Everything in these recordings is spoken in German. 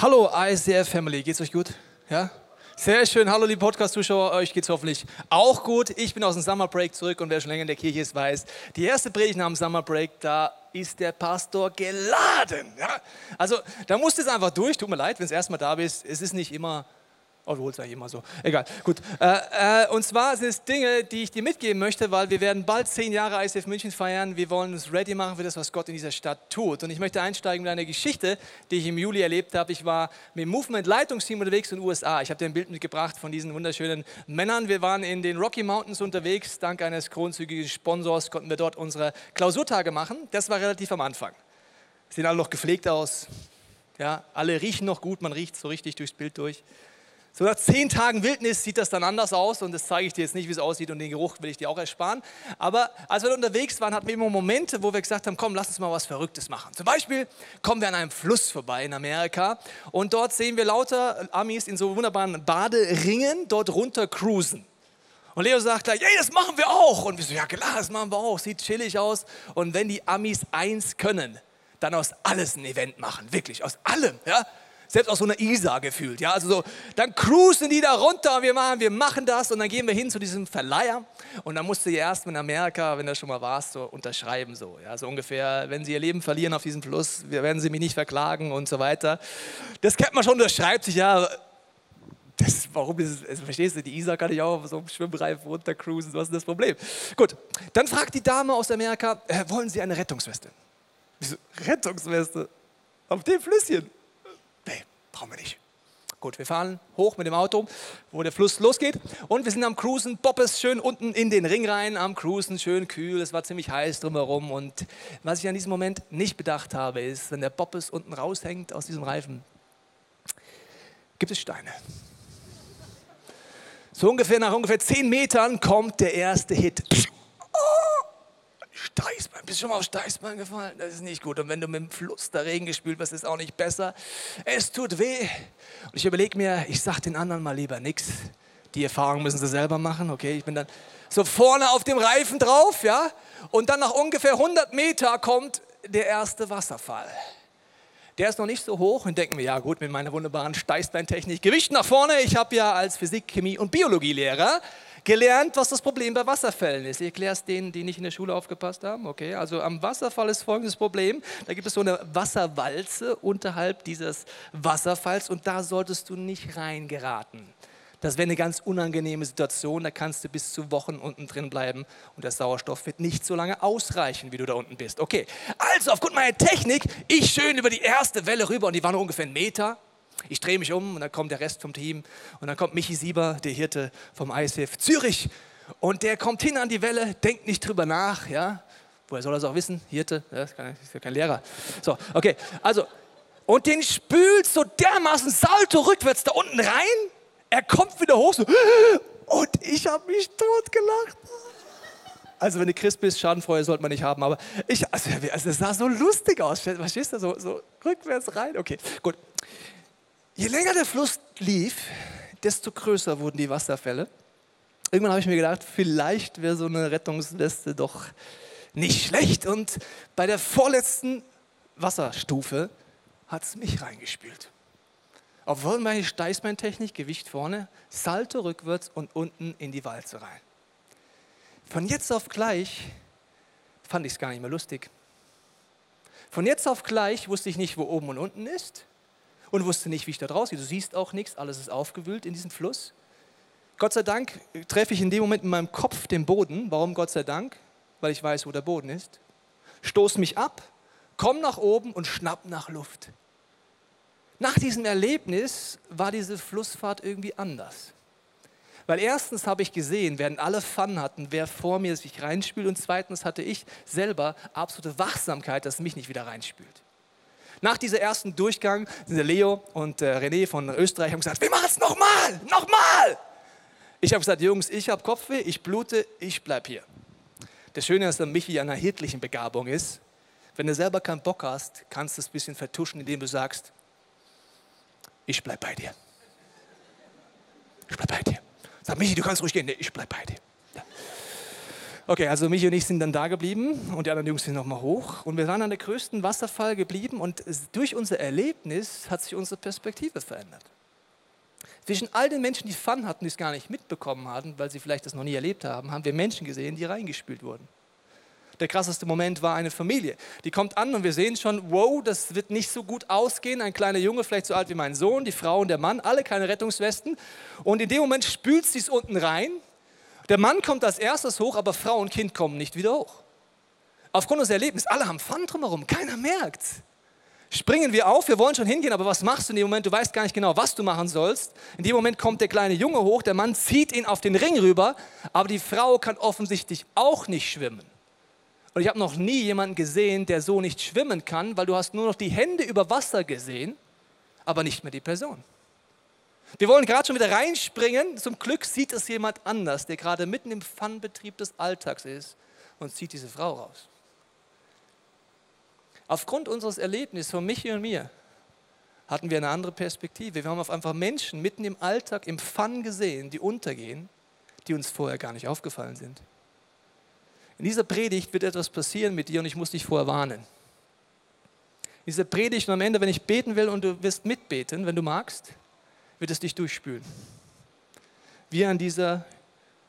Hallo ICF Family, geht's euch gut? Ja? Sehr schön. Hallo liebe Podcast-Zuschauer, euch geht's hoffentlich auch gut. Ich bin aus dem Summer Break zurück und wer schon länger in der Kirche ist, weiß, die erste Predigt nach dem Summer Break, da ist der Pastor geladen. Ja? Also da musst du es einfach durch. Tut mir leid, wenn du erstmal da bist. Es ist nicht immer Oh, du holst eigentlich immer so. Egal, gut. Äh, äh, und zwar sind es Dinge, die ich dir mitgeben möchte, weil wir werden bald zehn Jahre ICF München feiern. Wir wollen uns ready machen für das, was Gott in dieser Stadt tut. Und ich möchte einsteigen mit einer Geschichte, die ich im Juli erlebt habe. Ich war mit dem Movement-Leitungsteam unterwegs in den USA. Ich habe dir ein Bild mitgebracht von diesen wunderschönen Männern. Wir waren in den Rocky Mountains unterwegs. Dank eines kronzügigen Sponsors konnten wir dort unsere Klausurtage machen. Das war relativ am Anfang. Sehen alle noch gepflegt aus. Ja, alle riechen noch gut, man riecht so richtig durchs Bild durch. So nach zehn Tagen Wildnis sieht das dann anders aus und das zeige ich dir jetzt nicht, wie es aussieht und den Geruch will ich dir auch ersparen. Aber als wir unterwegs waren, hatten wir immer Momente, wo wir gesagt haben, komm, lass uns mal was Verrücktes machen. Zum Beispiel kommen wir an einem Fluss vorbei in Amerika und dort sehen wir lauter Amis in so wunderbaren Baderingen dort runter cruisen. Und Leo sagt gleich, hey, das machen wir auch. Und wir so, ja klar, das machen wir auch, sieht chillig aus. Und wenn die Amis eins können, dann aus alles ein Event machen, wirklich, aus allem. Ja? Selbst aus so einer Isar gefühlt. Ja? Also so, dann cruisen die da runter und wir machen, wir machen das und dann gehen wir hin zu diesem Verleiher und dann musst du ja erst in Amerika, wenn du schon mal warst, so unterschreiben. So, ja? so ungefähr, wenn sie ihr Leben verlieren auf diesem Fluss, werden sie mich nicht verklagen und so weiter. Das kennt man schon, das schreibt sich ja. Das, warum ist es, also verstehst du, die Isar kann ich auch auf so einem Schwimmreifen runtercruisen, was ist das Problem? Gut, dann fragt die Dame aus Amerika, äh, wollen Sie eine Rettungsweste? Rettungsweste? Auf dem Flüsschen? Brauchen wir nicht. Gut, wir fahren hoch mit dem Auto, wo der Fluss losgeht. Und wir sind am Cruisen. Bob ist schön unten in den Ring rein, am Cruisen, schön kühl. Es war ziemlich heiß drumherum. Und was ich an diesem Moment nicht bedacht habe, ist, wenn der Bob es unten raushängt aus diesem Reifen, gibt es Steine. So ungefähr nach ungefähr zehn Metern kommt der erste Hit. Steißbein, bist du schon mal auf Steißbein gefallen? Das ist nicht gut. Und wenn du mit dem Fluss da Regen gespült wirst, ist auch nicht besser. Es tut weh. Und ich überlege mir, ich sag den anderen mal lieber nichts. Die Erfahrung müssen sie selber machen, okay? Ich bin dann so vorne auf dem Reifen drauf, ja? Und dann nach ungefähr 100 Meter kommt der erste Wasserfall. Der ist noch nicht so hoch und denken wir, ja gut, mit meiner wunderbaren Steißbeintechnik, Gewicht nach vorne. Ich habe ja als Physik, Chemie und Biologielehrer gelernt, was das Problem bei Wasserfällen ist. Ich erkläre es denen, die nicht in der Schule aufgepasst haben. Okay, also am Wasserfall ist folgendes Problem. Da gibt es so eine Wasserwalze unterhalb dieses Wasserfalls und da solltest du nicht reingeraten. Das wäre eine ganz unangenehme Situation, da kannst du bis zu Wochen unten drin bleiben und der Sauerstoff wird nicht so lange ausreichen, wie du da unten bist. Okay, also aufgrund meiner Technik, ich schön über die erste Welle rüber und die war nur ungefähr einen Meter. Ich drehe mich um und dann kommt der Rest vom Team und dann kommt Michi Sieber, der Hirte vom ISF Zürich und der kommt hin an die Welle, denkt nicht drüber nach, ja. Woher soll er es auch wissen? Hirte, ja, ist, ja kein Lehrer. So, okay, also und den spült so dermaßen Salto rückwärts da unten rein. Er kommt wieder hoch so, und ich habe mich totgelacht. Also wenn du Christ bist, Schadenfreude sollte man nicht haben, aber ich, also, also es sah so lustig aus. Verstehst du? So, so rückwärts rein. Okay, gut. Je länger der Fluss lief, desto größer wurden die Wasserfälle. Irgendwann habe ich mir gedacht, vielleicht wäre so eine Rettungsweste doch nicht schlecht. Und bei der vorletzten Wasserstufe hat es mich reingespült. Obwohl meine Steißbeintechnik, Gewicht vorne, Salto rückwärts und unten in die Walze rein. Von jetzt auf gleich fand ich es gar nicht mehr lustig. Von jetzt auf gleich wusste ich nicht, wo oben und unten ist und wusste nicht, wie ich da draus gehe. Du siehst auch nichts, alles ist aufgewühlt in diesem Fluss. Gott sei Dank treffe ich in dem Moment in meinem Kopf den Boden. Warum Gott sei Dank? Weil ich weiß, wo der Boden ist. Stoß mich ab, komm nach oben und schnapp nach Luft. Nach diesem Erlebnis war diese Flussfahrt irgendwie anders. Weil erstens habe ich gesehen, während alle Fun hatten, wer vor mir sich reinspült und zweitens hatte ich selber absolute Wachsamkeit, dass mich nicht wieder reinspült. Nach diesem ersten Durchgang sind der Leo und der René von Österreich haben gesagt, wir machen es nochmal, nochmal. Ich habe gesagt, Jungs, ich habe Kopfweh, ich blute, ich bleibe hier. Das Schöne ist, dass Michi einer hirtlichen Begabung ist. Wenn du selber keinen Bock hast, kannst du es ein bisschen vertuschen, indem du sagst, ich bleibe bei dir. Ich bleibe bei dir. Sag, Michi, du kannst ruhig gehen. Nee, ich bleibe bei dir. Okay, also mich und ich sind dann da geblieben und die anderen Jungs sind nochmal hoch und wir waren an der größten Wasserfall geblieben und durch unser Erlebnis hat sich unsere Perspektive verändert. Zwischen all den Menschen, die Fun hatten, die es gar nicht mitbekommen hatten, weil sie vielleicht das noch nie erlebt haben, haben wir Menschen gesehen, die reingespült wurden. Der krasseste Moment war eine Familie. Die kommt an und wir sehen schon, wow, das wird nicht so gut ausgehen. Ein kleiner Junge, vielleicht so alt wie mein Sohn, die Frau und der Mann, alle keine Rettungswesten. Und in dem Moment spült sie es unten rein der Mann kommt als erstes hoch, aber Frau und Kind kommen nicht wieder hoch. Aufgrund unseres Erlebnisses, alle haben Fun drumherum, keiner merkt. Springen wir auf, wir wollen schon hingehen, aber was machst du in dem Moment? Du weißt gar nicht genau, was du machen sollst. In dem Moment kommt der kleine Junge hoch, der Mann zieht ihn auf den Ring rüber, aber die Frau kann offensichtlich auch nicht schwimmen. Und ich habe noch nie jemanden gesehen, der so nicht schwimmen kann, weil du hast nur noch die Hände über Wasser gesehen, aber nicht mehr die Person. Wir wollen gerade schon wieder reinspringen. Zum Glück sieht es jemand anders, der gerade mitten im Pfannbetrieb des Alltags ist und zieht diese Frau raus. Aufgrund unseres Erlebnisses von Michi und mir hatten wir eine andere Perspektive. Wir haben auf einfach Menschen mitten im Alltag im Pfann gesehen, die untergehen, die uns vorher gar nicht aufgefallen sind. In dieser Predigt wird etwas passieren mit dir und ich muss dich vorher warnen. In dieser Predigt und am Ende, wenn ich beten will und du wirst mitbeten, wenn du magst, wird es dich durchspülen. Wie an dieser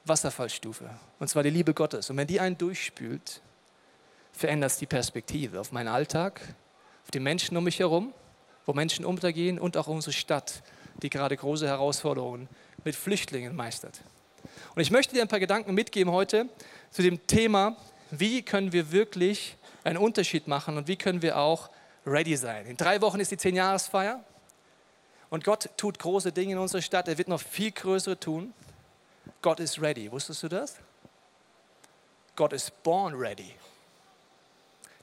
Wasserfallstufe. Und zwar die Liebe Gottes. Und wenn die einen durchspült, verändert es die Perspektive auf meinen Alltag, auf die Menschen um mich herum, wo Menschen untergehen und auch unsere Stadt, die gerade große Herausforderungen mit Flüchtlingen meistert. Und ich möchte dir ein paar Gedanken mitgeben heute zu dem Thema, wie können wir wirklich einen Unterschied machen und wie können wir auch ready sein. In drei Wochen ist die Zehn-Jahresfeier. Und Gott tut große Dinge in unserer Stadt. Er wird noch viel größere tun. Gott ist ready. Wusstest du das? Gott ist born ready.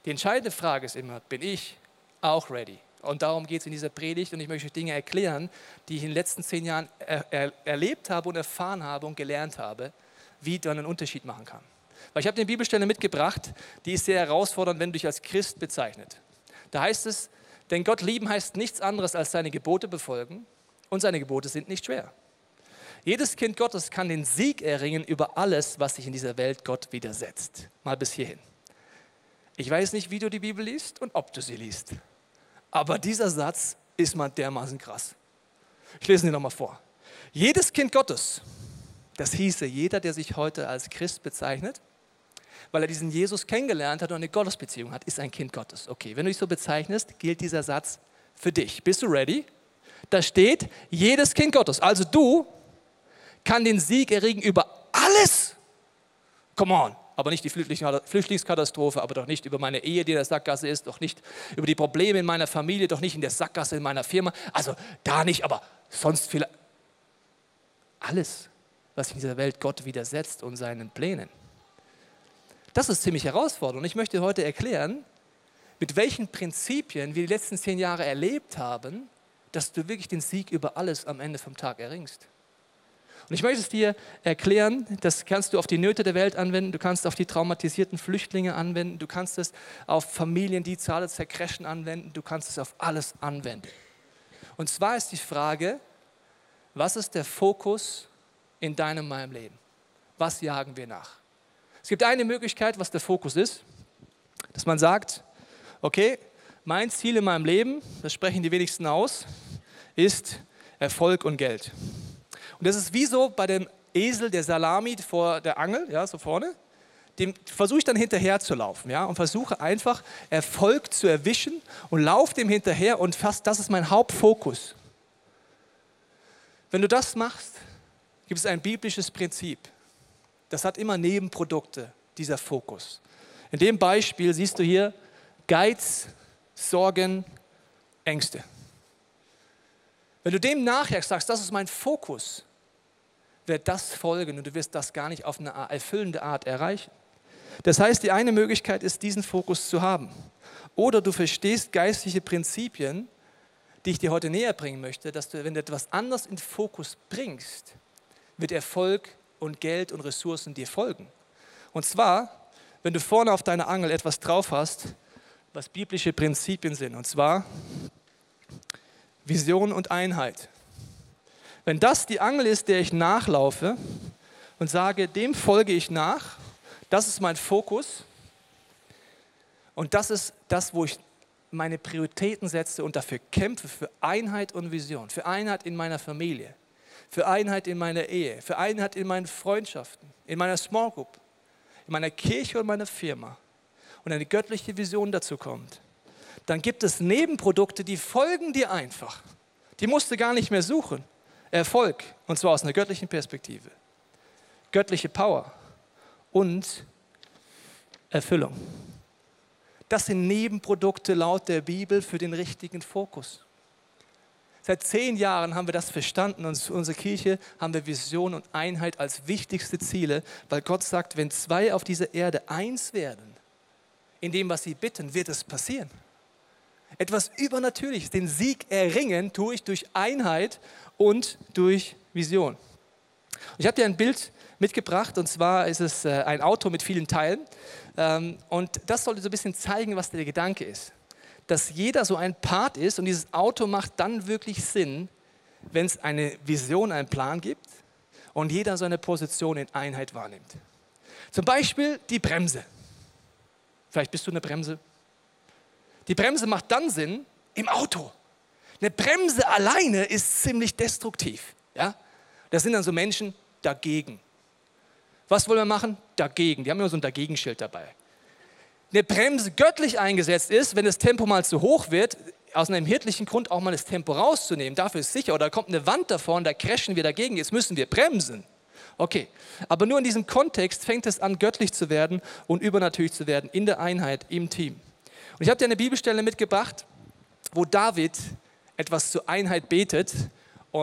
Die entscheidende Frage ist immer, bin ich auch ready? Und darum geht es in dieser Predigt und ich möchte euch Dinge erklären, die ich in den letzten zehn Jahren er, er, erlebt habe und erfahren habe und gelernt habe, wie man einen Unterschied machen kann. Weil ich habe eine Bibelstelle mitgebracht, die ist sehr herausfordernd, wenn du dich als Christ bezeichnet. Da heißt es, denn Gott lieben heißt nichts anderes als seine Gebote befolgen und seine Gebote sind nicht schwer. Jedes Kind Gottes kann den Sieg erringen über alles, was sich in dieser Welt Gott widersetzt. Mal bis hierhin. Ich weiß nicht, wie du die Bibel liest und ob du sie liest. Aber dieser Satz ist mal dermaßen krass. Ich lese ihn nochmal vor. Jedes Kind Gottes, das hieße jeder, der sich heute als Christ bezeichnet, weil er diesen Jesus kennengelernt hat und eine Gottesbeziehung hat, ist ein Kind Gottes. Okay, wenn du dich so bezeichnest, gilt dieser Satz für dich. Bist du ready? Da steht, jedes Kind Gottes, also du, kann den Sieg erregen über alles. Come on. Aber nicht die Flüchtlingskatastrophe, aber doch nicht über meine Ehe, die in der Sackgasse ist, doch nicht über die Probleme in meiner Familie, doch nicht in der Sackgasse in meiner Firma. Also da nicht, aber sonst vielleicht. Alles, was in dieser Welt Gott widersetzt und seinen Plänen. Das ist ziemlich herausfordernd. Und ich möchte heute erklären, mit welchen Prinzipien wir die letzten zehn Jahre erlebt haben, dass du wirklich den Sieg über alles am Ende vom Tag erringst. Und ich möchte es dir erklären, das kannst du auf die Nöte der Welt anwenden, du kannst auf die traumatisierten Flüchtlinge anwenden, du kannst es auf Familien, die zu alle zercrashen anwenden, du kannst es auf alles anwenden. Und zwar ist die Frage, was ist der Fokus in deinem, meinem Leben? Was jagen wir nach? Es gibt eine Möglichkeit, was der Fokus ist, dass man sagt, okay, mein Ziel in meinem Leben, das sprechen die wenigsten aus, ist Erfolg und Geld. Und das ist wie so bei dem Esel der Salami vor der Angel, ja, so vorne. Dem versuche ich dann hinterher zu laufen, ja, und versuche einfach Erfolg zu erwischen und laufe dem hinterher und fast das ist mein Hauptfokus. Wenn du das machst, gibt es ein biblisches Prinzip das hat immer Nebenprodukte, dieser Fokus. In dem Beispiel siehst du hier Geiz, Sorgen, Ängste. Wenn du dem nachher sagst, das ist mein Fokus, wird das folgen und du wirst das gar nicht auf eine erfüllende Art erreichen. Das heißt, die eine Möglichkeit ist, diesen Fokus zu haben. Oder du verstehst geistliche Prinzipien, die ich dir heute näher bringen möchte, dass du, wenn du etwas anders in Fokus bringst, wird Erfolg und Geld und Ressourcen dir folgen. Und zwar, wenn du vorne auf deiner Angel etwas drauf hast, was biblische Prinzipien sind, und zwar Vision und Einheit. Wenn das die Angel ist, der ich nachlaufe und sage, dem folge ich nach, Das ist mein Fokus. Und das ist das, wo ich meine Prioritäten setze und dafür kämpfe, für Einheit und Vision, für Einheit in meiner Familie, für Einheit in meiner Ehe, für Einheit in meinen Freundschaften, in meiner Small Group, in meiner Kirche und meiner Firma und eine göttliche Vision dazu kommt, dann gibt es Nebenprodukte, die folgen dir einfach. Die musst du gar nicht mehr suchen. Erfolg, und zwar aus einer göttlichen Perspektive. Göttliche Power und Erfüllung. Das sind Nebenprodukte laut der Bibel für den richtigen Fokus. Seit zehn Jahren haben wir das verstanden und unsere Kirche haben wir Vision und Einheit als wichtigste Ziele, weil Gott sagt, wenn zwei auf dieser Erde eins werden, in dem, was sie bitten, wird es passieren. Etwas Übernatürliches, den Sieg erringen tue ich durch Einheit und durch Vision. Ich habe dir ein Bild mitgebracht und zwar ist es äh, ein Auto mit vielen Teilen ähm, und das sollte so ein bisschen zeigen, was der Gedanke ist. Dass jeder so ein Part ist und dieses Auto macht dann wirklich Sinn, wenn es eine Vision, einen Plan gibt und jeder seine Position in Einheit wahrnimmt. Zum Beispiel die Bremse. Vielleicht bist du eine Bremse. Die Bremse macht dann Sinn im Auto. Eine Bremse alleine ist ziemlich destruktiv. Ja? Das sind dann so Menschen dagegen. Was wollen wir machen? Dagegen. Die haben immer so ein Dagegenschild dabei. Eine Bremse göttlich eingesetzt ist, wenn das Tempo mal zu hoch wird, aus einem hirtlichen Grund auch mal das Tempo rauszunehmen. Dafür ist sicher, oder kommt eine Wand davor und da crashen wir dagegen. Jetzt müssen wir bremsen. Okay, aber nur in diesem Kontext fängt es an, göttlich zu werden und übernatürlich zu werden in der Einheit, im Team. Und ich habe dir eine Bibelstelle mitgebracht, wo David etwas zur Einheit betet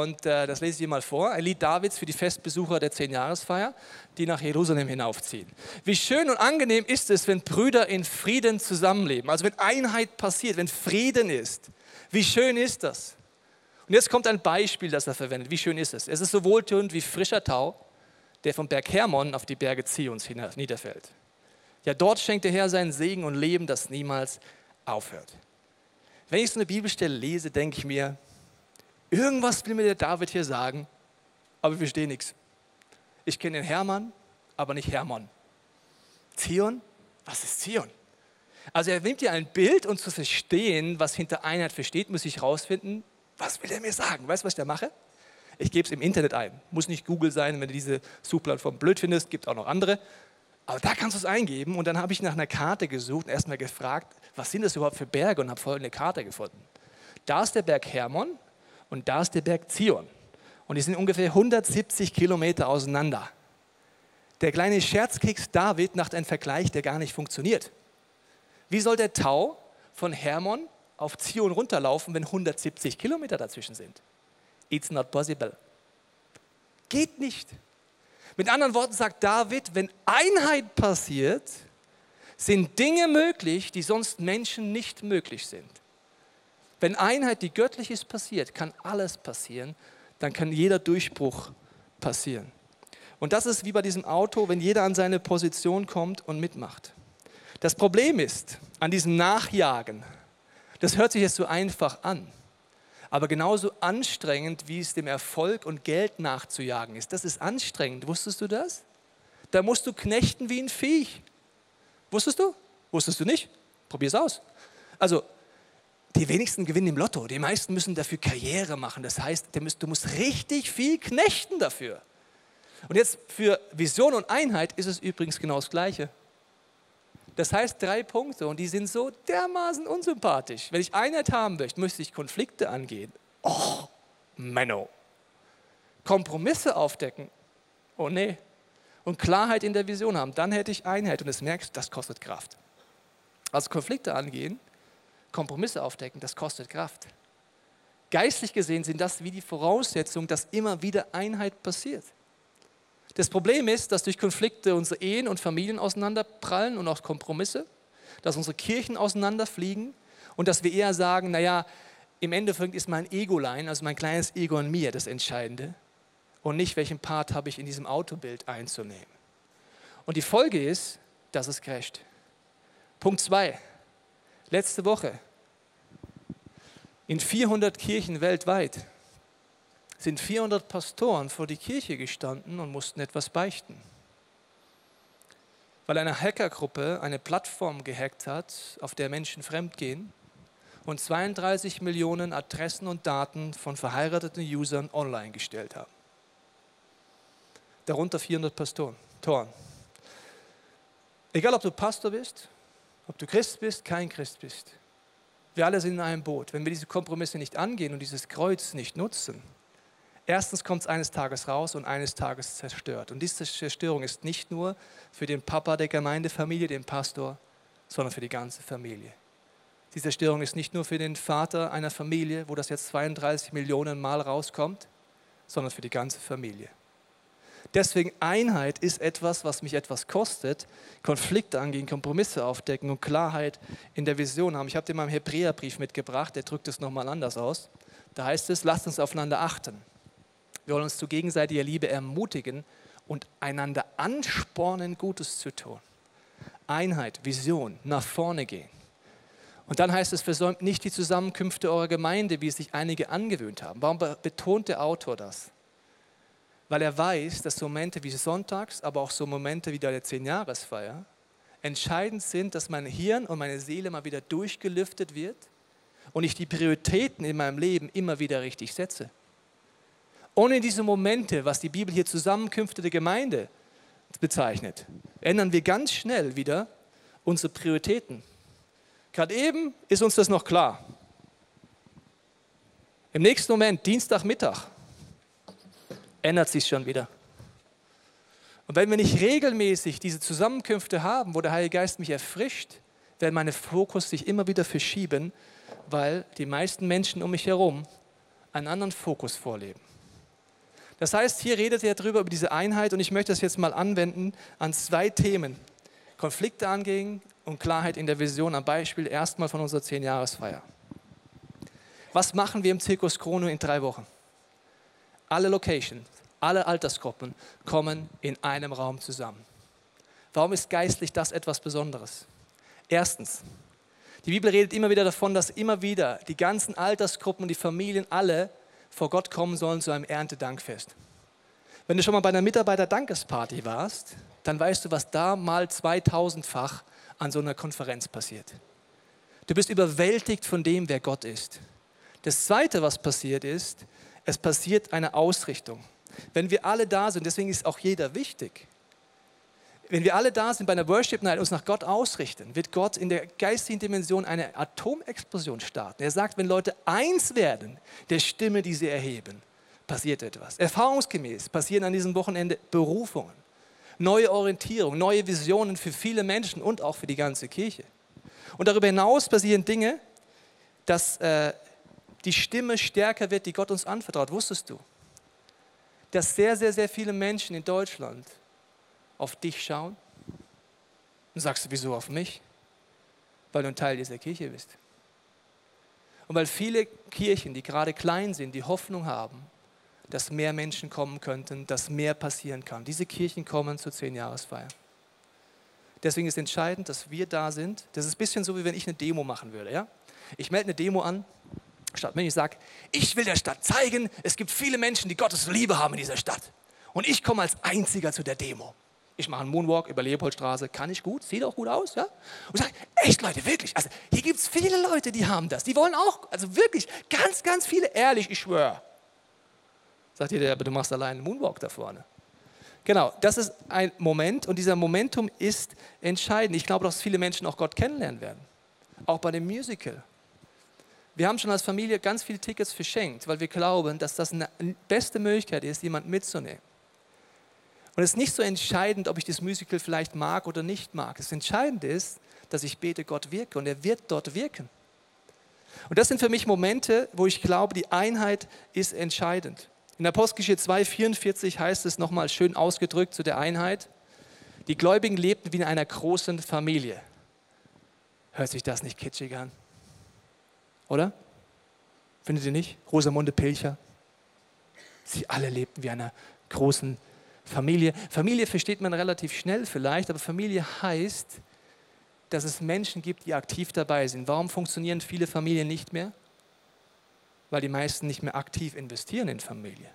und äh, das lese ich dir mal vor. Ein Lied Davids für die Festbesucher der Zehnjahresfeier, die nach Jerusalem hinaufziehen. Wie schön und angenehm ist es, wenn Brüder in Frieden zusammenleben. Also wenn Einheit passiert, wenn Frieden ist. Wie schön ist das? Und jetzt kommt ein Beispiel, das er verwendet. Wie schön ist es? Es ist so wohltuend wie frischer Tau, der vom Berg Hermon auf die Berge Zions niederfällt. Ja, dort schenkt der Herr seinen Segen und Leben, das niemals aufhört. Wenn ich so eine Bibelstelle lese, denke ich mir, Irgendwas will mir der David hier sagen, aber ich verstehe nichts. Ich kenne den Hermann, aber nicht Hermann. Zion? Was ist Zion? Also er nimmt hier ein Bild und zu verstehen, was hinter Einheit versteht, muss ich herausfinden, was will er mir sagen? Weißt du, was ich da mache? Ich gebe es im Internet ein. Muss nicht Google sein, wenn du diese Suchplattform blöd findest, gibt auch noch andere. Aber da kannst du es eingeben und dann habe ich nach einer Karte gesucht und erstmal gefragt, was sind das überhaupt für Berge und habe folgende Karte gefunden. Da ist der Berg Hermon, und da ist der Berg Zion. Und die sind ungefähr 170 Kilometer auseinander. Der kleine Scherzkeks David macht einen Vergleich, der gar nicht funktioniert. Wie soll der Tau von Hermon auf Zion runterlaufen, wenn 170 Kilometer dazwischen sind? It's not possible. Geht nicht. Mit anderen Worten sagt David, wenn Einheit passiert, sind Dinge möglich, die sonst Menschen nicht möglich sind. Wenn Einheit, die göttlich ist, passiert, kann alles passieren, dann kann jeder Durchbruch passieren. Und das ist wie bei diesem Auto, wenn jeder an seine Position kommt und mitmacht. Das Problem ist an diesem Nachjagen, das hört sich jetzt so einfach an, aber genauso anstrengend, wie es dem Erfolg und Geld nachzujagen ist. Das ist anstrengend. Wusstest du das? Da musst du knechten wie ein Viech. Wusstest du? Wusstest du nicht? Probier es aus. Also die wenigsten gewinnen im Lotto. Die meisten müssen dafür Karriere machen. Das heißt, du musst richtig viel knechten dafür. Und jetzt für Vision und Einheit ist es übrigens genau das Gleiche. Das heißt drei Punkte und die sind so dermaßen unsympathisch. Wenn ich Einheit haben möchte, müsste ich Konflikte angehen. Oh, Menno. Kompromisse aufdecken. Oh nee. Und Klarheit in der Vision haben. Dann hätte ich Einheit und es merkst, das kostet Kraft. Also Konflikte angehen Kompromisse aufdecken, das kostet Kraft. Geistlich gesehen sind das wie die Voraussetzung, dass immer wieder Einheit passiert. Das Problem ist, dass durch Konflikte unsere Ehen und Familien auseinanderprallen und auch Kompromisse, dass unsere Kirchen auseinanderfliegen und dass wir eher sagen, naja, im Endeffekt ist mein Egolein, also mein kleines Ego in mir, das Entscheidende und nicht, welchen Part habe ich in diesem Autobild einzunehmen. Und die Folge ist, dass es crasht. Punkt 2. Letzte Woche in 400 Kirchen weltweit sind 400 Pastoren vor die Kirche gestanden und mussten etwas beichten. weil eine Hackergruppe eine Plattform gehackt hat, auf der Menschen fremdgehen und 32 Millionen Adressen und Daten von verheirateten Usern online gestellt haben. Darunter 400 Pastoren, Toren. Egal, ob du Pastor bist, ob du Christ bist, kein Christ bist. Wir alle sind in einem Boot. Wenn wir diese Kompromisse nicht angehen und dieses Kreuz nicht nutzen, Erstens kommt es eines Tages raus und eines Tages zerstört. Und diese Zerstörung ist nicht nur für den Papa der Gemeindefamilie, den Pastor, sondern für die ganze Familie. Die Zerstörung ist nicht nur für den Vater einer Familie, wo das jetzt 32 Millionen Mal rauskommt, sondern für die ganze Familie. Deswegen Einheit ist etwas, was mich etwas kostet. Konflikte angehen, Kompromisse aufdecken und Klarheit in der Vision haben. Ich habe dir mal einen Hebräerbrief mitgebracht, der drückt es nochmal anders aus. Da heißt es, lasst uns aufeinander achten. Wir wollen uns zu gegenseitiger Liebe ermutigen und einander anspornen, Gutes zu tun. Einheit, Vision, nach vorne gehen. Und dann heißt es, versäumt nicht die Zusammenkünfte eurer Gemeinde, wie es sich einige angewöhnt haben. Warum betont der Autor das? Weil er weiß, dass so Momente wie Sonntags, aber auch so Momente wie der Zehnjahresfeier entscheidend sind, dass mein Hirn und meine Seele mal wieder durchgelüftet wird und ich die Prioritäten in meinem Leben immer wieder richtig setze. Ohne diese Momente, was die Bibel hier Zusammenkünfte der Gemeinde bezeichnet, ändern wir ganz schnell wieder unsere Prioritäten. Gerade eben ist uns das noch klar. Im nächsten Moment, Dienstagmittag, ändert sich schon wieder. Und wenn wir nicht regelmäßig diese Zusammenkünfte haben, wo der Heilige Geist mich erfrischt, werden meine Fokus sich immer wieder verschieben, weil die meisten Menschen um mich herum einen anderen Fokus vorleben. Das heißt, hier redet er darüber, über diese Einheit und ich möchte das jetzt mal anwenden an zwei Themen. Konflikte angehen und Klarheit in der Vision am Beispiel erstmal von unserer Zehn-Jahresfeier. Was machen wir im Zirkus Chrono in drei Wochen? Alle Locations, alle Altersgruppen kommen in einem Raum zusammen. Warum ist geistlich das etwas Besonderes? Erstens, die Bibel redet immer wieder davon, dass immer wieder die ganzen Altersgruppen und die Familien alle vor Gott kommen sollen zu einem Erntedankfest. Wenn du schon mal bei einer Mitarbeiterdankesparty warst, dann weißt du, was da mal 2000-fach an so einer Konferenz passiert. Du bist überwältigt von dem, wer Gott ist. Das Zweite, was passiert ist, es passiert eine Ausrichtung. Wenn wir alle da sind, deswegen ist auch jeder wichtig, wenn wir alle da sind bei einer Worship Night und uns nach Gott ausrichten, wird Gott in der geistigen Dimension eine Atomexplosion starten. Er sagt, wenn Leute eins werden der Stimme, die sie erheben, passiert etwas. Erfahrungsgemäß passieren an diesem Wochenende Berufungen, neue Orientierung, neue Visionen für viele Menschen und auch für die ganze Kirche. Und darüber hinaus passieren Dinge, dass äh, die Stimme stärker wird, die Gott uns anvertraut. Wusstest du, dass sehr, sehr, sehr viele Menschen in Deutschland auf dich schauen? Und sagst wieso auf mich? Weil du ein Teil dieser Kirche bist. Und weil viele Kirchen, die gerade klein sind, die Hoffnung haben, dass mehr Menschen kommen könnten, dass mehr passieren kann. Diese Kirchen kommen zur Zehn-Jahresfeier. Deswegen ist entscheidend, dass wir da sind. Das ist ein bisschen so, wie wenn ich eine Demo machen würde. Ja? Ich melde eine Demo an, statt wenn ich sage, ich will der Stadt zeigen, es gibt viele Menschen, die Gottes Liebe haben in dieser Stadt. Und ich komme als Einziger zu der Demo. Ich mache einen Moonwalk über Leopoldstraße, kann ich gut, sieht auch gut aus, ja? Und sage, echt Leute, wirklich, also hier gibt es viele Leute, die haben das, die wollen auch, also wirklich, ganz, ganz viele, ehrlich, ich schwöre. Sagt ihr, aber du machst allein einen Moonwalk da vorne. Genau, das ist ein Moment und dieser Momentum ist entscheidend. Ich glaube, dass viele Menschen auch Gott kennenlernen werden. Auch bei dem Musical. Wir haben schon als Familie ganz viele Tickets verschenkt, weil wir glauben, dass das eine beste Möglichkeit ist, jemanden mitzunehmen. Und es ist nicht so entscheidend, ob ich das Musical vielleicht mag oder nicht mag. Das Entscheidende ist, dass ich bete, Gott wirke und er wird dort wirken. Und das sind für mich Momente, wo ich glaube, die Einheit ist entscheidend. In Apostelgeschichte 2,44 heißt es nochmal schön ausgedrückt zu der Einheit. Die Gläubigen lebten wie in einer großen Familie. Hört sich das nicht kitschig an? Oder? Findet ihr nicht? Rosamunde Pilcher. Sie alle lebten wie einer großen Familie. Familie. Versteht man relativ schnell vielleicht, aber Familie heißt, dass es Menschen gibt, die aktiv dabei sind. Warum funktionieren viele Familien nicht mehr? Weil die meisten nicht mehr aktiv investieren in Familie.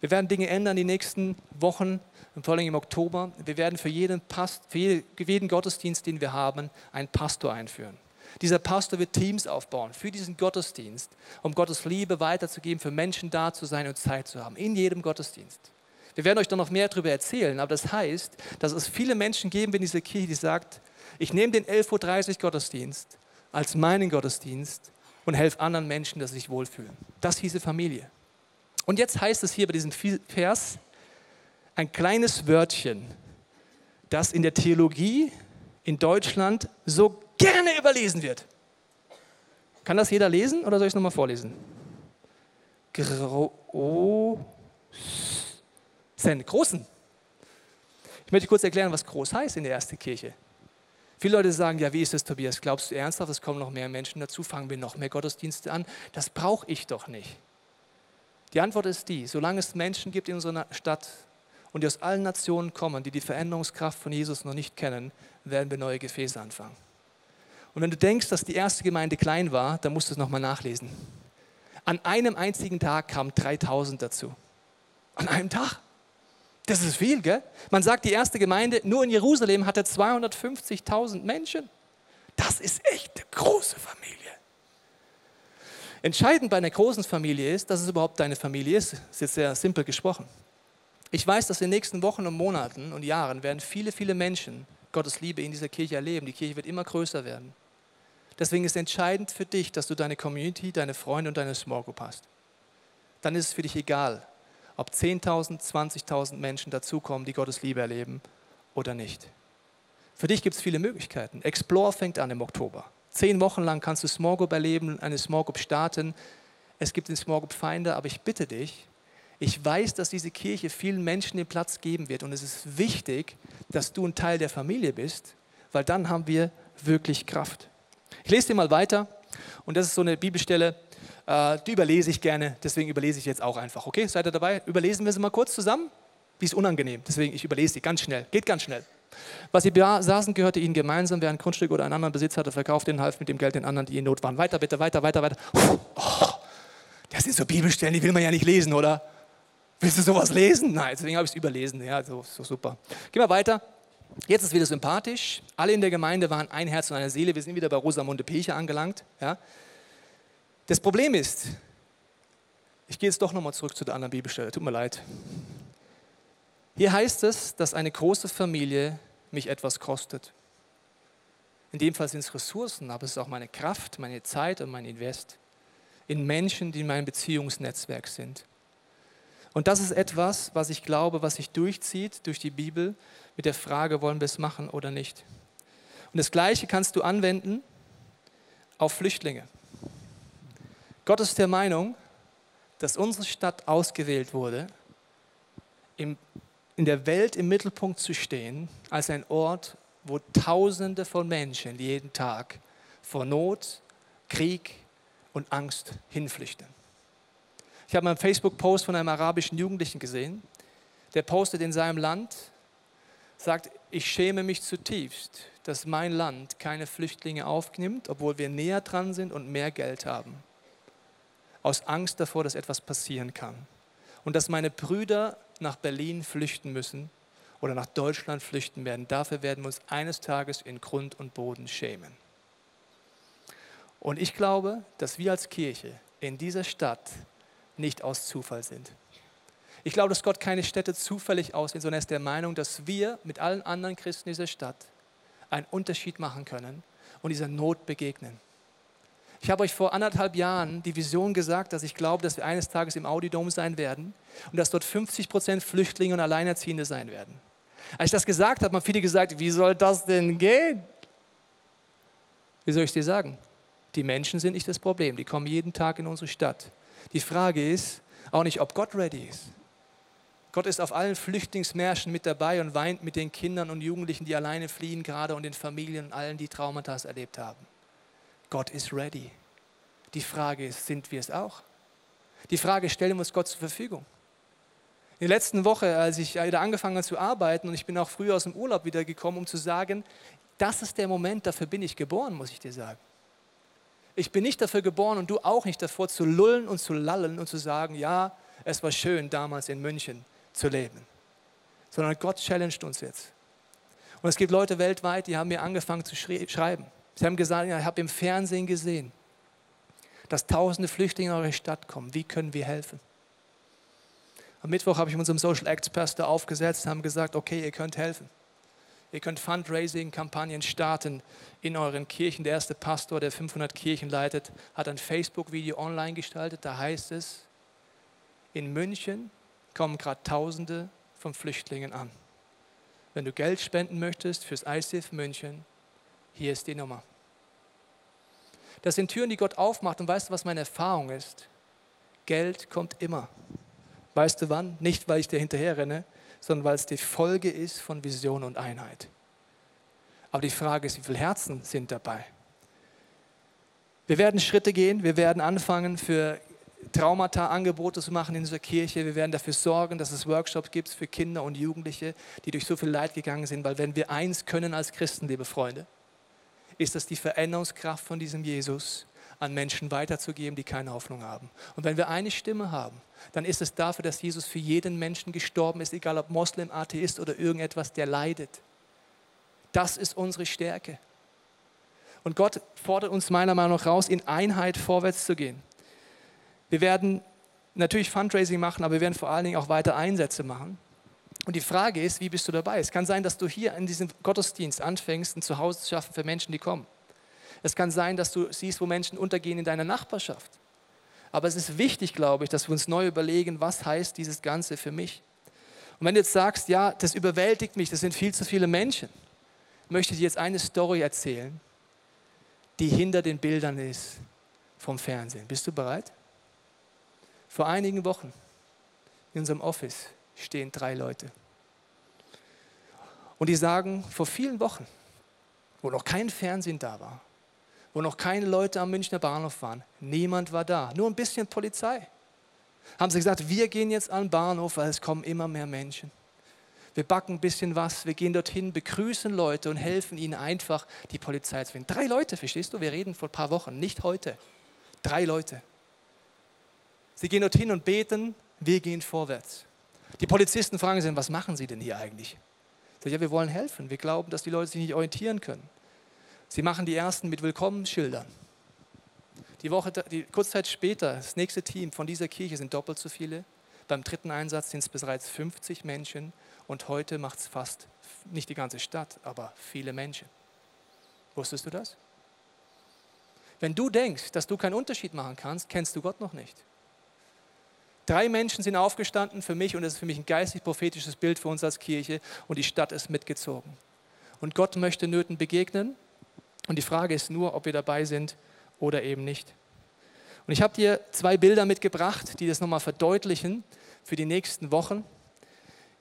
Wir werden Dinge ändern die nächsten Wochen vor allem im Oktober. Wir werden für jeden, Past, für jeden Gottesdienst, den wir haben, einen Pastor einführen. Dieser Pastor wird Teams aufbauen für diesen Gottesdienst, um Gottes Liebe weiterzugeben, für Menschen da zu sein und Zeit zu haben, in jedem Gottesdienst. Wir werden euch da noch mehr darüber erzählen, aber das heißt, dass es viele Menschen geben wird in dieser Kirche, die sagt, ich nehme den 11.30 Uhr Gottesdienst als meinen Gottesdienst und helfe anderen Menschen, dass sie sich wohlfühlen. Das hieße Familie. Und jetzt heißt es hier bei diesem Vers ein kleines Wörtchen, das in der Theologie in Deutschland so gerne überlesen wird. Kann das jeder lesen oder soll ich es nochmal vorlesen? Großen. Großen. Ich möchte kurz erklären, was groß heißt in der ersten Kirche. Viele Leute sagen, ja, wie ist das, Tobias? Glaubst du ernsthaft, es kommen noch mehr Menschen dazu? Fangen wir noch mehr Gottesdienste an? Das brauche ich doch nicht. Die Antwort ist die, solange es Menschen gibt in unserer Stadt und die aus allen Nationen kommen, die die Veränderungskraft von Jesus noch nicht kennen, werden wir neue Gefäße anfangen. Und wenn du denkst, dass die erste Gemeinde klein war, dann musst du es nochmal nachlesen. An einem einzigen Tag kamen 3000 dazu. An einem Tag. Das ist viel, gell? Man sagt, die erste Gemeinde nur in Jerusalem hatte 250.000 Menschen. Das ist echt eine große Familie. Entscheidend bei einer großen Familie ist, dass es überhaupt deine Familie ist. Das ist jetzt sehr simpel gesprochen. Ich weiß, dass in den nächsten Wochen und Monaten und Jahren werden viele, viele Menschen Gottes Liebe in dieser Kirche erleben. Die Kirche wird immer größer werden. Deswegen ist entscheidend für dich, dass du deine Community, deine Freunde und deine Small Group hast. Dann ist es für dich egal, ob 10.000, 20.000 Menschen dazukommen, die Gottes Liebe erleben oder nicht. Für dich gibt es viele Möglichkeiten. Explore fängt an im Oktober. Zehn Wochen lang kannst du Small Group erleben, eine Small Group starten. Es gibt in Small Group Feinde, aber ich bitte dich, ich weiß, dass diese Kirche vielen Menschen den Platz geben wird und es ist wichtig, dass du ein Teil der Familie bist, weil dann haben wir wirklich Kraft. Ich lese dir mal weiter und das ist so eine Bibelstelle, äh, die überlese ich gerne, deswegen überlese ich jetzt auch einfach. Okay, seid ihr dabei? Überlesen wir sie mal kurz zusammen? Die ist unangenehm, deswegen ich überlese sie ganz schnell. Geht ganz schnell. Was sie besaßen, gehörte ihnen gemeinsam. Wer ein Grundstück oder einen anderen Besitz hatte, verkaufte ihn, half mit dem Geld den anderen, die in Not waren. Weiter, bitte, weiter, weiter, weiter. Oh, das sind so Bibelstellen, die will man ja nicht lesen, oder? Willst du sowas lesen? Nein, deswegen habe ich es überlesen. Ja, so, so super. Gehen wir weiter. Jetzt ist wieder sympathisch. Alle in der Gemeinde waren ein Herz und eine Seele. Wir sind wieder bei Rosamunde Pilcher angelangt. Ja. Das Problem ist, ich gehe jetzt doch nochmal zurück zu der anderen Bibelstelle. Tut mir leid. Hier heißt es, dass eine große Familie mich etwas kostet. In dem Fall sind es Ressourcen, aber es ist auch meine Kraft, meine Zeit und mein Invest in Menschen, die in meinem Beziehungsnetzwerk sind. Und das ist etwas, was ich glaube, was sich durchzieht durch die Bibel mit der Frage, wollen wir es machen oder nicht. Und das Gleiche kannst du anwenden auf Flüchtlinge. Gott ist der Meinung, dass unsere Stadt ausgewählt wurde, im, in der Welt im Mittelpunkt zu stehen, als ein Ort, wo Tausende von Menschen jeden Tag vor Not, Krieg und Angst hinflüchten. Ich habe einen Facebook-Post von einem arabischen Jugendlichen gesehen, der postet in seinem Land, sagt, ich schäme mich zutiefst, dass mein Land keine Flüchtlinge aufnimmt, obwohl wir näher dran sind und mehr Geld haben. Aus Angst davor, dass etwas passieren kann. Und dass meine Brüder nach Berlin flüchten müssen oder nach Deutschland flüchten werden. Dafür werden wir uns eines Tages in Grund und Boden schämen. Und ich glaube, dass wir als Kirche in dieser Stadt nicht aus Zufall sind. Ich glaube, dass Gott keine Städte zufällig auswählt, sondern er ist der Meinung, dass wir mit allen anderen Christen dieser Stadt einen Unterschied machen können und dieser Not begegnen. Ich habe euch vor anderthalb Jahren die Vision gesagt, dass ich glaube, dass wir eines Tages im Audidom sein werden und dass dort 50 Prozent Flüchtlinge und Alleinerziehende sein werden. Als ich das gesagt habe, haben viele gesagt, wie soll das denn gehen? Wie soll ich dir sagen? Die Menschen sind nicht das Problem, die kommen jeden Tag in unsere Stadt. Die Frage ist auch nicht, ob Gott ready ist. Gott ist auf allen Flüchtlingsmärschen mit dabei und weint mit den Kindern und Jugendlichen, die alleine fliehen gerade und den Familien und allen, die Traumata erlebt haben. Gott ist ready. Die Frage ist, sind wir es auch? Die Frage stellen wir uns Gott zur Verfügung. In der letzten Woche, als ich wieder angefangen habe zu arbeiten und ich bin auch früh aus dem Urlaub wieder gekommen, um zu sagen, das ist der Moment, dafür bin ich geboren, muss ich dir sagen. Ich bin nicht dafür geboren und du auch nicht davor zu lullen und zu lallen und zu sagen, ja, es war schön, damals in München zu leben. Sondern Gott challenged uns jetzt. Und es gibt Leute weltweit, die haben mir angefangen zu schreiben. Sie haben gesagt, ja, ich habe im Fernsehen gesehen, dass tausende Flüchtlinge in eure Stadt kommen. Wie können wir helfen? Am Mittwoch habe ich mit unserem Social Acts Pastor aufgesetzt und haben gesagt, okay, ihr könnt helfen. Ihr könnt Fundraising-Kampagnen starten in euren Kirchen. Der erste Pastor, der 500 Kirchen leitet, hat ein Facebook-Video online gestaltet. Da heißt es, in München kommen gerade Tausende von Flüchtlingen an. Wenn du Geld spenden möchtest fürs ICF München, hier ist die Nummer. Das sind Türen, die Gott aufmacht. Und weißt du, was meine Erfahrung ist? Geld kommt immer. Weißt du wann? Nicht, weil ich dir hinterher renne, sondern weil es die Folge ist von Vision und Einheit. Aber die Frage ist, wie viele Herzen sind dabei? Wir werden Schritte gehen, wir werden anfangen, für Traumata Angebote zu machen in unserer Kirche. Wir werden dafür sorgen, dass es Workshops gibt für Kinder und Jugendliche, die durch so viel Leid gegangen sind. Weil wenn wir eins können als Christen, liebe Freunde, ist das die Veränderungskraft von diesem Jesus an Menschen weiterzugeben, die keine Hoffnung haben. Und wenn wir eine Stimme haben, dann ist es dafür, dass Jesus für jeden Menschen gestorben ist, egal ob Moslem, Atheist oder irgendetwas, der leidet. Das ist unsere Stärke. Und Gott fordert uns meiner Meinung nach raus, in Einheit vorwärts zu gehen. Wir werden natürlich Fundraising machen, aber wir werden vor allen Dingen auch weiter Einsätze machen. Und die Frage ist, wie bist du dabei? Es kann sein, dass du hier in diesem Gottesdienst anfängst, ein Zuhause zu schaffen für Menschen, die kommen. Es kann sein, dass du siehst, wo Menschen untergehen in deiner Nachbarschaft. Aber es ist wichtig, glaube ich, dass wir uns neu überlegen, was heißt dieses Ganze für mich. Und wenn du jetzt sagst, ja, das überwältigt mich, das sind viel zu viele Menschen, möchte ich dir jetzt eine Story erzählen, die hinter den Bildern ist vom Fernsehen. Bist du bereit? Vor einigen Wochen in unserem Office stehen drei Leute. Und die sagen, vor vielen Wochen, wo noch kein Fernsehen da war, wo noch keine Leute am Münchner Bahnhof waren. Niemand war da, nur ein bisschen Polizei. Haben sie gesagt, wir gehen jetzt an den Bahnhof, weil es kommen immer mehr Menschen. Wir backen ein bisschen was, wir gehen dorthin, begrüßen Leute und helfen ihnen einfach, die Polizei zu finden. Drei Leute, verstehst du? Wir reden vor ein paar Wochen, nicht heute. Drei Leute. Sie gehen dorthin und beten, wir gehen vorwärts. Die Polizisten fragen sie, was machen sie denn hier eigentlich? Ich sage, ja, wir wollen helfen. Wir glauben, dass die Leute sich nicht orientieren können. Sie machen die ersten mit Willkommensschildern. Die Woche, die, kurze Zeit später, das nächste Team von dieser Kirche sind doppelt so viele. Beim dritten Einsatz sind es bereits 50 Menschen und heute macht es fast nicht die ganze Stadt, aber viele Menschen. Wusstest du das? Wenn du denkst, dass du keinen Unterschied machen kannst, kennst du Gott noch nicht. Drei Menschen sind aufgestanden für mich und das ist für mich ein geistig-prophetisches Bild für uns als Kirche und die Stadt ist mitgezogen. Und Gott möchte Nöten begegnen und die Frage ist nur, ob wir dabei sind oder eben nicht. Und ich habe dir zwei Bilder mitgebracht, die das nochmal verdeutlichen für die nächsten Wochen.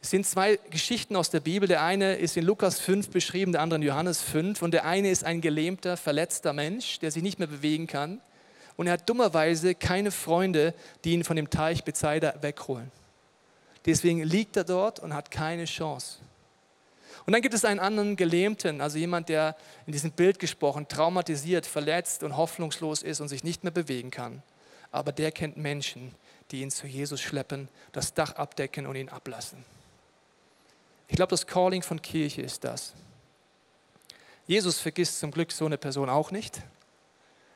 Es sind zwei Geschichten aus der Bibel. Der eine ist in Lukas 5 beschrieben, der andere in Johannes 5. Und der eine ist ein gelähmter, verletzter Mensch, der sich nicht mehr bewegen kann. Und er hat dummerweise keine Freunde, die ihn von dem Teich Bezeider wegholen. Deswegen liegt er dort und hat keine Chance. Und dann gibt es einen anderen Gelähmten, also jemand, der in diesem Bild gesprochen traumatisiert, verletzt und hoffnungslos ist und sich nicht mehr bewegen kann. Aber der kennt Menschen, die ihn zu Jesus schleppen, das Dach abdecken und ihn ablassen. Ich glaube, das Calling von Kirche ist das. Jesus vergisst zum Glück so eine Person auch nicht.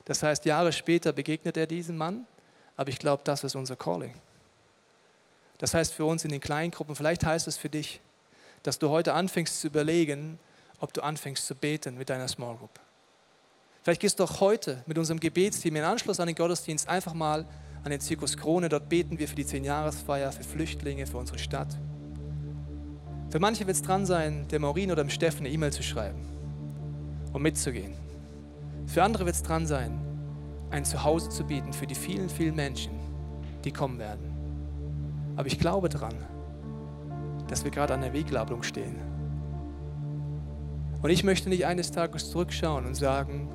Das heißt, Jahre später begegnet er diesem Mann, aber ich glaube, das ist unser Calling. Das heißt für uns in den kleinen Gruppen, vielleicht heißt es für dich, dass du heute anfängst zu überlegen, ob du anfängst zu beten mit deiner Small Group. Vielleicht gehst du auch heute mit unserem Gebetsteam in Anschluss an den Gottesdienst einfach mal an den Zirkus Krone. Dort beten wir für die Zehn-Jahresfeier, für Flüchtlinge, für unsere Stadt. Für manche wird es dran sein, der Maureen oder dem Steffen eine E-Mail zu schreiben und mitzugehen. Für andere wird es dran sein, ein Zuhause zu bieten für die vielen, vielen Menschen, die kommen werden. Aber ich glaube daran, dass wir gerade an der Weggabelung stehen. Und ich möchte nicht eines Tages zurückschauen und sagen,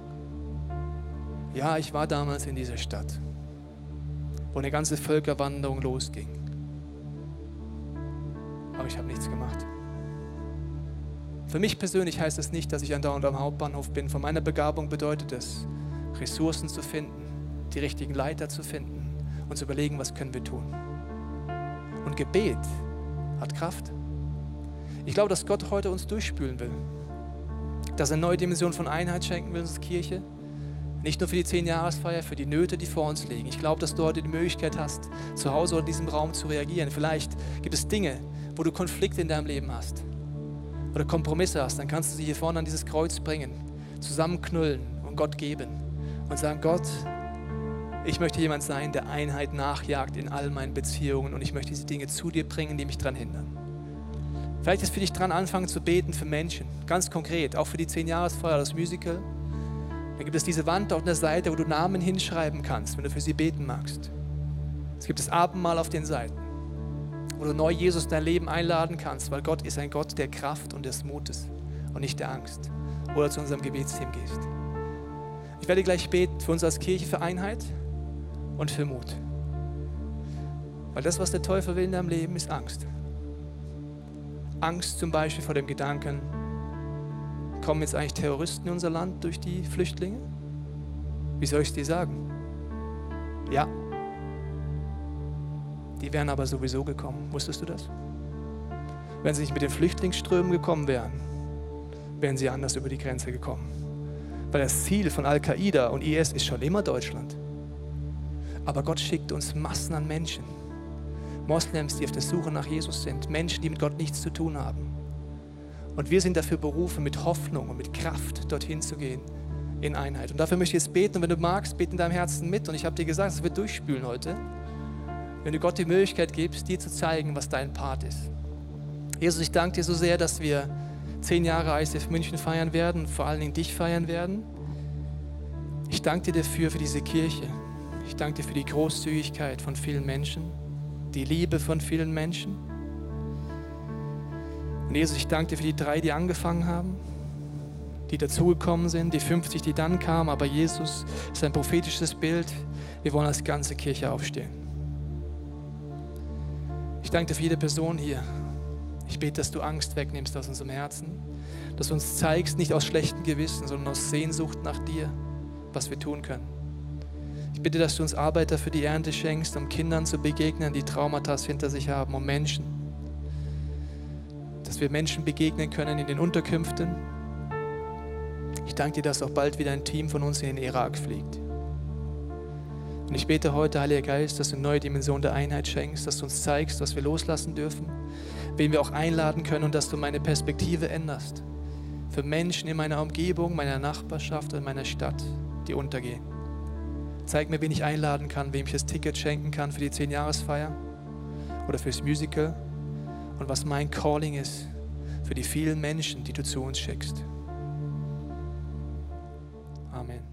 ja, ich war damals in dieser Stadt, wo eine ganze Völkerwanderung losging. Aber ich habe nichts gemacht. Für mich persönlich heißt das nicht, dass ich andauernd am Hauptbahnhof bin. Von meiner Begabung bedeutet es, Ressourcen zu finden, die richtigen Leiter zu finden und zu überlegen, was können wir tun. Und Gebet hat Kraft. Ich glaube, dass Gott heute uns durchspülen will. Dass er neue Dimension von Einheit schenken will, uns Kirche. Nicht nur für die zehn Jahresfeier, für die Nöte, die vor uns liegen. Ich glaube, dass du heute die Möglichkeit hast, zu Hause oder in diesem Raum zu reagieren. Vielleicht gibt es Dinge, wo du Konflikte in deinem Leben hast oder Kompromisse hast. Dann kannst du sie hier vorne an dieses Kreuz bringen, zusammenknüllen und Gott geben und sagen, Gott, ich möchte jemand sein, der Einheit nachjagt in all meinen Beziehungen und ich möchte diese Dinge zu dir bringen, die mich daran hindern. Vielleicht ist für dich dran, anfangen zu beten für Menschen, ganz konkret, auch für die 10 Jahresfeuer, das Musical. Dann gibt es diese Wand auf der Seite, wo du Namen hinschreiben kannst, wenn du für sie beten magst. Es gibt das Abendmahl auf den Seiten, wo du neu Jesus in dein Leben einladen kannst, weil Gott ist ein Gott der Kraft und des Mutes und nicht der Angst. Oder zu unserem Gebetsteam gehst. Ich werde gleich beten für uns als Kirche für Einheit und für Mut. Weil das, was der Teufel will in deinem Leben, ist Angst. Angst zum Beispiel vor dem Gedanken, kommen jetzt eigentlich Terroristen in unser Land durch die Flüchtlinge? Wie soll ich es dir sagen? Ja. Die wären aber sowieso gekommen. Wusstest du das? Wenn sie nicht mit den Flüchtlingsströmen gekommen wären, wären sie anders über die Grenze gekommen. Weil das Ziel von Al-Qaida und IS ist schon immer Deutschland. Aber Gott schickt uns Massen an Menschen. Moslems, die auf der Suche nach Jesus sind. Menschen, die mit Gott nichts zu tun haben. Und wir sind dafür berufen, mit Hoffnung und mit Kraft dorthin zu gehen in Einheit. Und dafür möchte ich jetzt beten. Und wenn du magst, bete in deinem Herzen mit. Und ich habe dir gesagt, es wird durchspülen heute. Wenn du Gott die Möglichkeit gibst, dir zu zeigen, was dein Part ist. Jesus, ich danke dir so sehr, dass wir zehn Jahre ICF München feiern werden, vor allen Dingen dich feiern werden. Ich danke dir dafür, für diese Kirche. Ich danke dir für die Großzügigkeit von vielen Menschen, die Liebe von vielen Menschen. Und Jesus, ich danke dir für die drei, die angefangen haben, die dazugekommen sind, die 50, die dann kamen. Aber Jesus ist ein prophetisches Bild. Wir wollen als ganze Kirche aufstehen. Ich danke dir für jede Person hier. Ich bete, dass du Angst wegnimmst aus unserem Herzen, dass du uns zeigst, nicht aus schlechtem Gewissen, sondern aus Sehnsucht nach dir, was wir tun können. Ich bitte, dass du uns Arbeiter für die Ernte schenkst, um Kindern zu begegnen, die Traumata hinter sich haben, um Menschen, dass wir Menschen begegnen können in den Unterkünften. Ich danke dir, dass auch bald wieder ein Team von uns in den Irak fliegt. Und ich bete heute, Heiliger Geist, dass du eine neue Dimension der Einheit schenkst, dass du uns zeigst, was wir loslassen dürfen, wen wir auch einladen können und dass du meine Perspektive änderst für Menschen in meiner Umgebung, meiner Nachbarschaft und meiner Stadt, die untergehen. Zeig mir, wen ich einladen kann, wem ich das Ticket schenken kann für die 10-Jahresfeier oder fürs Musical und was mein Calling ist für die vielen Menschen, die du zu uns schickst. Amen.